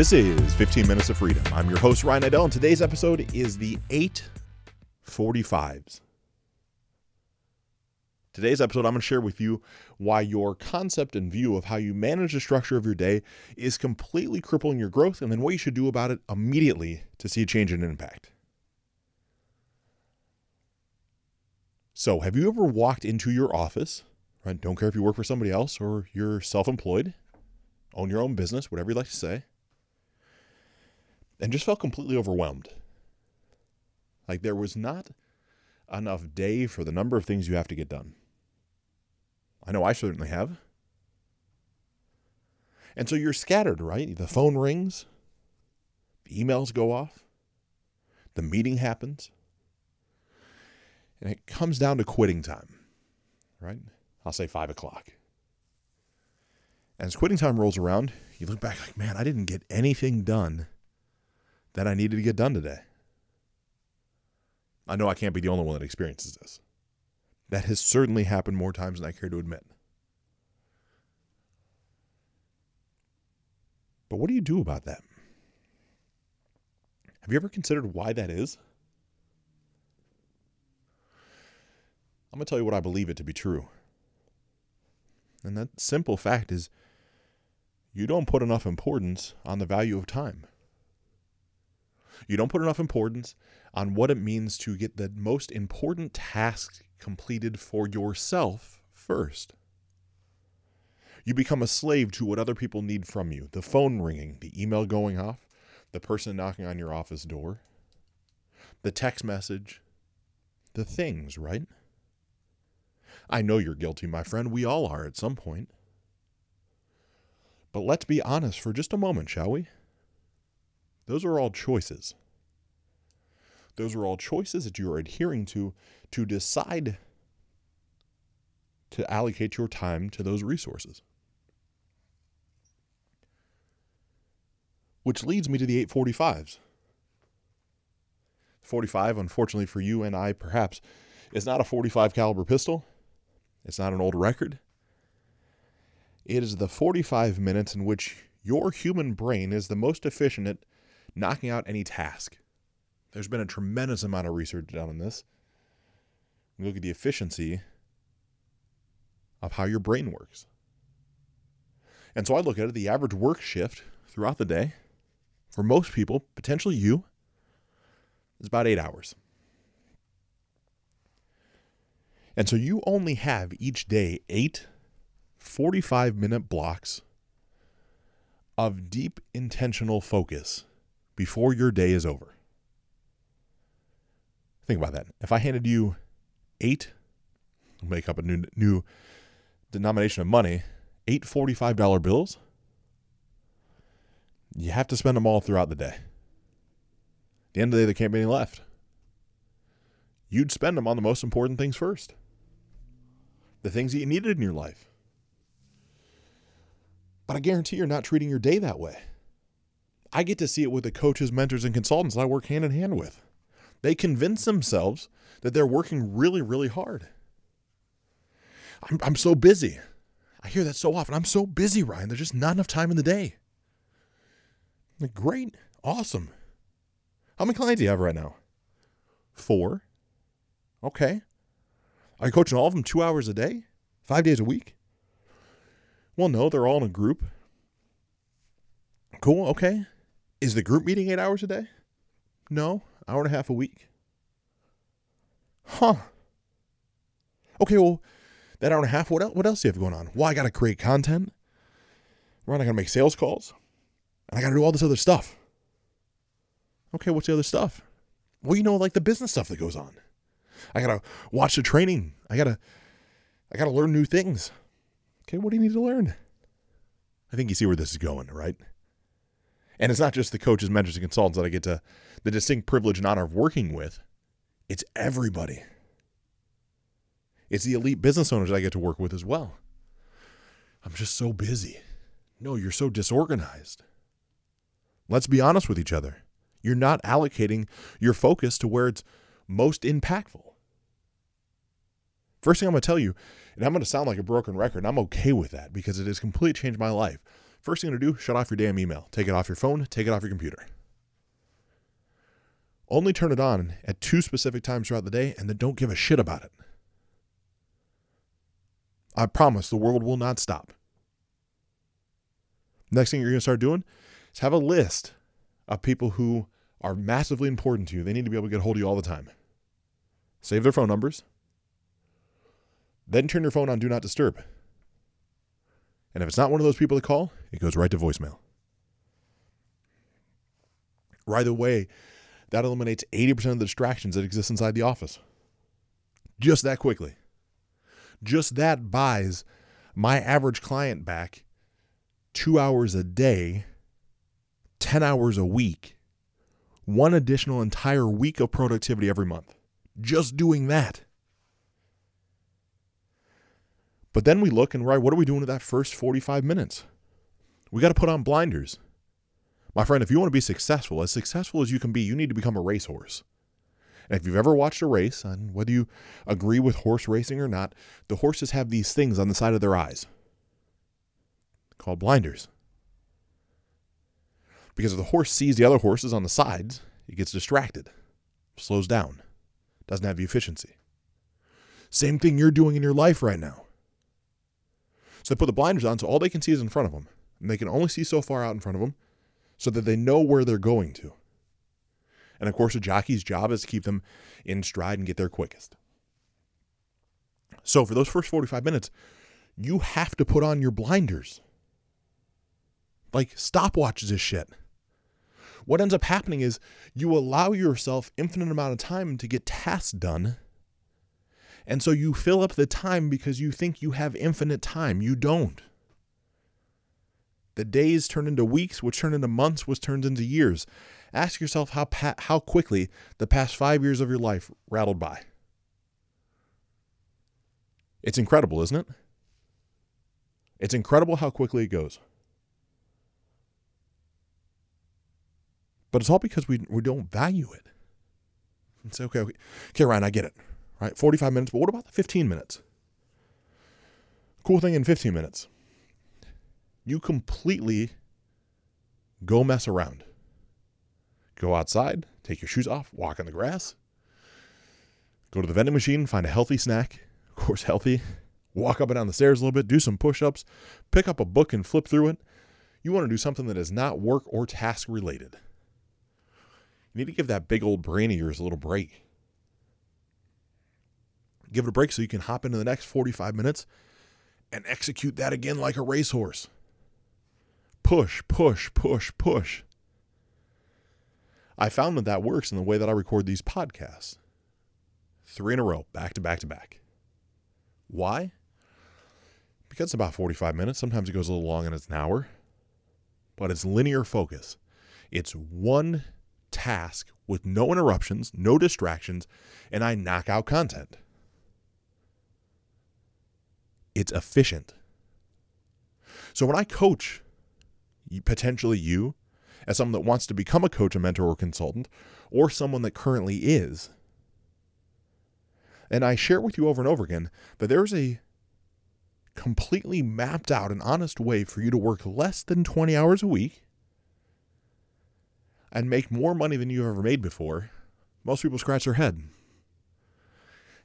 This is 15 Minutes of Freedom. I'm your host, Ryan Niddel, and today's episode is the 845s. Today's episode, I'm going to share with you why your concept and view of how you manage the structure of your day is completely crippling your growth, and then what you should do about it immediately to see a change in impact. So, have you ever walked into your office, right? Don't care if you work for somebody else or you're self employed, own your own business, whatever you like to say, and just felt completely overwhelmed. Like there was not enough day for the number of things you have to get done. I know I certainly have. And so you're scattered, right? The phone rings, the emails go off, the meeting happens, and it comes down to quitting time, right? I'll say five o'clock. As quitting time rolls around, you look back like, man, I didn't get anything done that I needed to get done today. I know I can't be the only one that experiences this. That has certainly happened more times than I care to admit. But what do you do about that? Have you ever considered why that is? I'm going to tell you what I believe it to be true. And that simple fact is you don't put enough importance on the value of time. You don't put enough importance on what it means to get the most important task completed for yourself first. You become a slave to what other people need from you the phone ringing, the email going off, the person knocking on your office door, the text message, the things, right? I know you're guilty, my friend. We all are at some point. But let's be honest for just a moment, shall we? Those are all choices. Those are all choices that you are adhering to to decide to allocate your time to those resources. Which leads me to the 845s. 45, unfortunately for you and I, perhaps, is not a 45 caliber pistol. It's not an old record. It is the 45 minutes in which your human brain is the most efficient at knocking out any task. There's been a tremendous amount of research done on this. We look at the efficiency of how your brain works. And so I look at it the average work shift throughout the day for most people, potentially you, is about eight hours. And so you only have each day eight 45 minute blocks of deep intentional focus before your day is over. Think about that. If I handed you eight, make up a new new denomination of money, eight $45 bills, you have to spend them all throughout the day. At the end of the day, there can't be any left. You'd spend them on the most important things first the things that you needed in your life. But I guarantee you're not treating your day that way. I get to see it with the coaches, mentors, and consultants I work hand in hand with. They convince themselves that they're working really, really hard. I'm, I'm so busy. I hear that so often. I'm so busy, Ryan. There's just not enough time in the day. Like, great. Awesome. How many clients do you have right now? Four. Okay. Are you coaching all of them two hours a day? Five days a week? Well, no, they're all in a group. Cool. Okay. Is the group meeting eight hours a day? No, hour and a half a week. Huh. Okay, well, that hour and a half, what else, what else do you have going on? Well, I got to create content. Right, I got to make sales calls. And I got to do all this other stuff. Okay, what's the other stuff? Well, you know, like the business stuff that goes on. I gotta watch the training. I gotta I gotta learn new things. Okay, what do you need to learn? I think you see where this is going, right? And it's not just the coaches, mentors, and consultants that I get to the distinct privilege and honor of working with. It's everybody. It's the elite business owners I get to work with as well. I'm just so busy. No, you're so disorganized. Let's be honest with each other. You're not allocating your focus to where it's most impactful. First thing I'm going to tell you, and I'm going to sound like a broken record, and I'm okay with that because it has completely changed my life. First thing you're going to do, shut off your damn email. Take it off your phone, take it off your computer. Only turn it on at two specific times throughout the day and then don't give a shit about it. I promise the world will not stop. Next thing you're going to start doing is have a list of people who are massively important to you. They need to be able to get a hold of you all the time. Save their phone numbers. Then turn your phone on Do Not Disturb. And if it's not one of those people to call, it goes right to voicemail. Right away, that eliminates 80% of the distractions that exist inside the office. Just that quickly. Just that buys my average client back two hours a day, 10 hours a week, one additional entire week of productivity every month. Just doing that. But then we look and right, what are we doing with that first 45 minutes? We got to put on blinders. My friend, if you want to be successful, as successful as you can be, you need to become a racehorse. And if you've ever watched a race, and whether you agree with horse racing or not, the horses have these things on the side of their eyes called blinders. Because if the horse sees the other horses on the sides, it gets distracted, slows down, doesn't have the efficiency. Same thing you're doing in your life right now. So they put the blinders on so all they can see is in front of them. And they can only see so far out in front of them so that they know where they're going to. And of course, a jockey's job is to keep them in stride and get there quickest. So for those first 45 minutes, you have to put on your blinders. Like stopwatches this shit. What ends up happening is you allow yourself infinite amount of time to get tasks done. And so you fill up the time because you think you have infinite time. You don't. The days turn into weeks, which turn into months, which turns into years. Ask yourself how pa- how quickly the past five years of your life rattled by. It's incredible, isn't it? It's incredible how quickly it goes. But it's all because we, we don't value it. Say, okay, okay, okay, Ryan, I get it. Right? 45 minutes, but what about the 15 minutes? Cool thing in 15 minutes. You completely go mess around. Go outside, take your shoes off, walk on the grass, go to the vending machine, find a healthy snack, of course, healthy, walk up and down the stairs a little bit, do some push ups, pick up a book and flip through it. You want to do something that is not work or task related. You need to give that big old brain of yours a little break. Give it a break so you can hop into the next 45 minutes and execute that again like a racehorse. Push, push, push, push. I found that that works in the way that I record these podcasts. Three in a row, back to back to back. Why? Because it's about 45 minutes. Sometimes it goes a little long and it's an hour, but it's linear focus. It's one task with no interruptions, no distractions, and I knock out content. It's efficient. So when I coach potentially you as someone that wants to become a coach, a mentor, or consultant, or someone that currently is, and I share with you over and over again that there's a completely mapped out and honest way for you to work less than 20 hours a week and make more money than you've ever made before, most people scratch their head.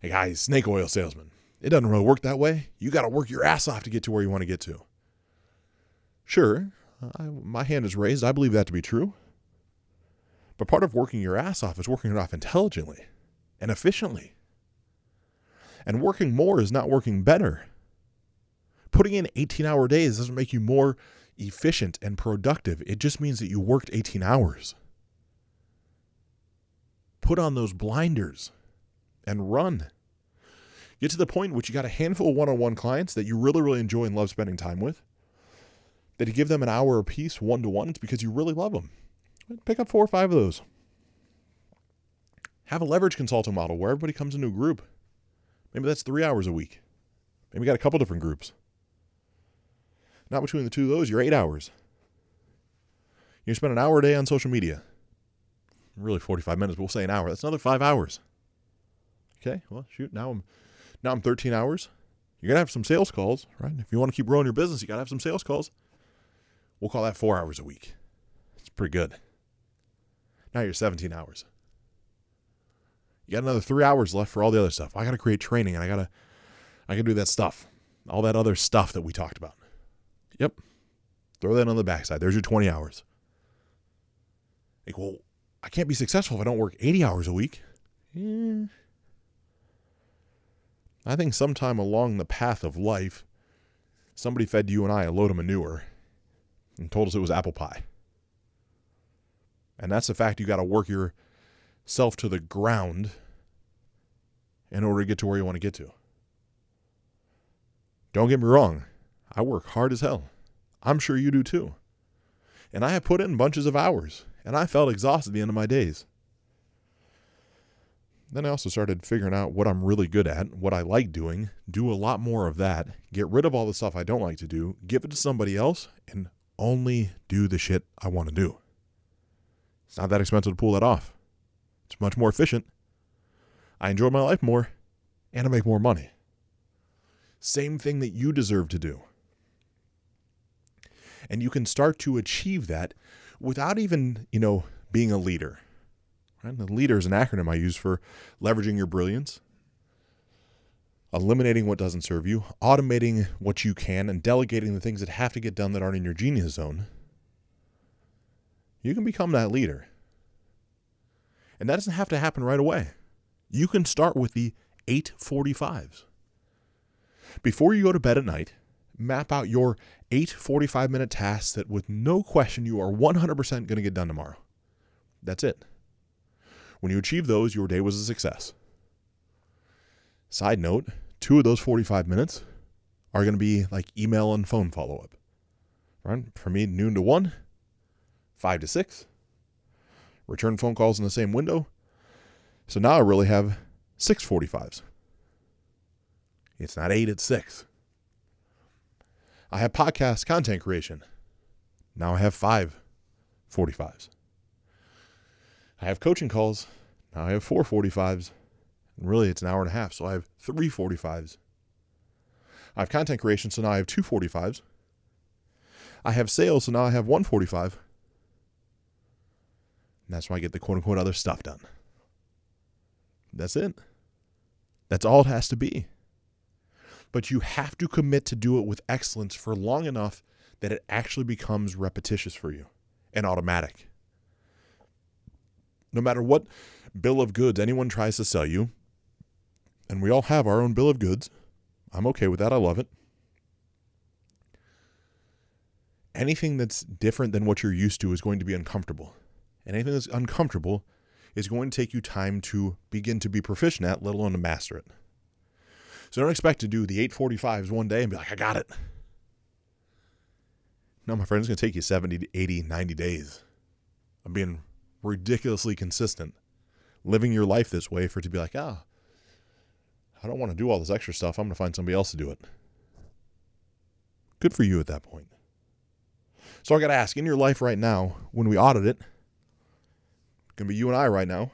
Hey guys, snake oil salesman. It doesn't really work that way. You got to work your ass off to get to where you want to get to. Sure, I, my hand is raised. I believe that to be true. But part of working your ass off is working it off intelligently and efficiently. And working more is not working better. Putting in 18 hour days doesn't make you more efficient and productive. It just means that you worked 18 hours. Put on those blinders and run. Get to the point in which you got a handful of one on one clients that you really, really enjoy and love spending time with. That you give them an hour a piece, one to one, it's because you really love them. Pick up four or five of those. Have a leverage consulting model where everybody comes into a group. Maybe that's three hours a week. Maybe you got a couple different groups. Not between the two of those, you're eight hours. You spend an hour a day on social media. Really 45 minutes, but we'll say an hour. That's another five hours. Okay, well, shoot, now I'm now I'm 13 hours. You're gonna have some sales calls, right? If you want to keep growing your business, you gotta have some sales calls. We'll call that four hours a week. It's pretty good. Now you're 17 hours. You got another three hours left for all the other stuff. I got to create training and I got to, I can do that stuff. All that other stuff that we talked about. Yep. Throw that on the backside. There's your 20 hours. Like, well, I can't be successful if I don't work 80 hours a week. Yeah. I think sometime along the path of life, somebody fed you and I a load of manure and told us it was apple pie. And that's the fact you got to work yourself to the ground in order to get to where you want to get to. Don't get me wrong, I work hard as hell. I'm sure you do too. And I have put in bunches of hours, and I felt exhausted at the end of my days. Then I also started figuring out what I'm really good at, what I like doing, do a lot more of that, get rid of all the stuff I don't like to do, give it to somebody else, and only do the shit I want to do. It's not that expensive to pull that off. It's much more efficient. I enjoy my life more, and I make more money. Same thing that you deserve to do. And you can start to achieve that without even, you know, being a leader. Right? The leader is an acronym I use for leveraging your brilliance, eliminating what doesn't serve you, automating what you can, and delegating the things that have to get done that aren't in your genius zone. You can become that leader. And that doesn't have to happen right away. You can start with the 845s. Before you go to bed at night, map out your eight 45 minute tasks that, with no question, you are 100% going to get done tomorrow. That's it. When you achieve those, your day was a success. Side note two of those 45 minutes are going to be like email and phone follow up. Right? For me, noon to 1, 5 to 6. Return phone calls in the same window. So now I really have six 45s. It's not eight, it's six. I have podcast content creation. Now I have five 45s. I have coaching calls. Now I have four 45s. And really, it's an hour and a half, so I have three 45s. I have content creation, so now I have two 45s. I have sales, so now I have one 45. And that's why I get the quote unquote other stuff done. That's it. That's all it has to be but you have to commit to do it with excellence for long enough that it actually becomes repetitious for you and automatic. No matter what bill of goods anyone tries to sell you, and we all have our own bill of goods, I'm okay with that. I love it. Anything that's different than what you're used to is going to be uncomfortable. And anything that's uncomfortable is going to take you time to begin to be proficient at, let alone to master it. So don't expect to do the 845s one day and be like, I got it. No, my friend, it's going to take you 70 to 80, 90 days of being ridiculously consistent, living your life this way for it to be like, ah, I don't want to do all this extra stuff. I'm going to find somebody else to do it. Good for you at that point. So I got to ask in your life right now, when we audit it, going to be you and I right now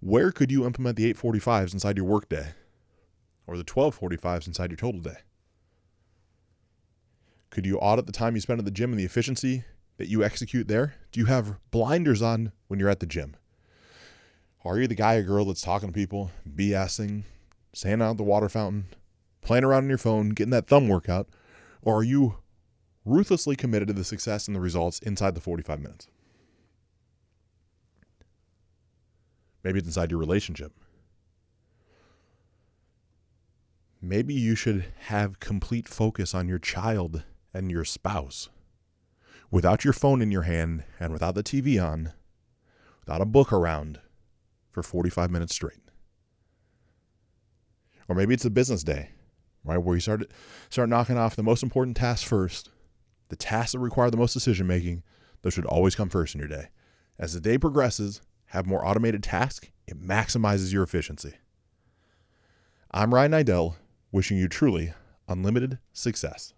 where could you implement the 845s inside your workday or the 1245s inside your total day? Could you audit the time you spend at the gym and the efficiency that you execute there? Do you have blinders on when you're at the gym? Are you the guy or girl that's talking to people, BSing, standing out the water fountain, playing around on your phone, getting that thumb workout? Or are you ruthlessly committed to the success and the results inside the 45 minutes? Maybe it's inside your relationship. Maybe you should have complete focus on your child and your spouse. Without your phone in your hand and without the TV on, without a book around for 45 minutes straight. Or maybe it's a business day, right? Where you start start knocking off the most important tasks first. The tasks that require the most decision making, those should always come first in your day. As the day progresses, have more automated tasks, it maximizes your efficiency. I'm Ryan Niddel, wishing you truly unlimited success.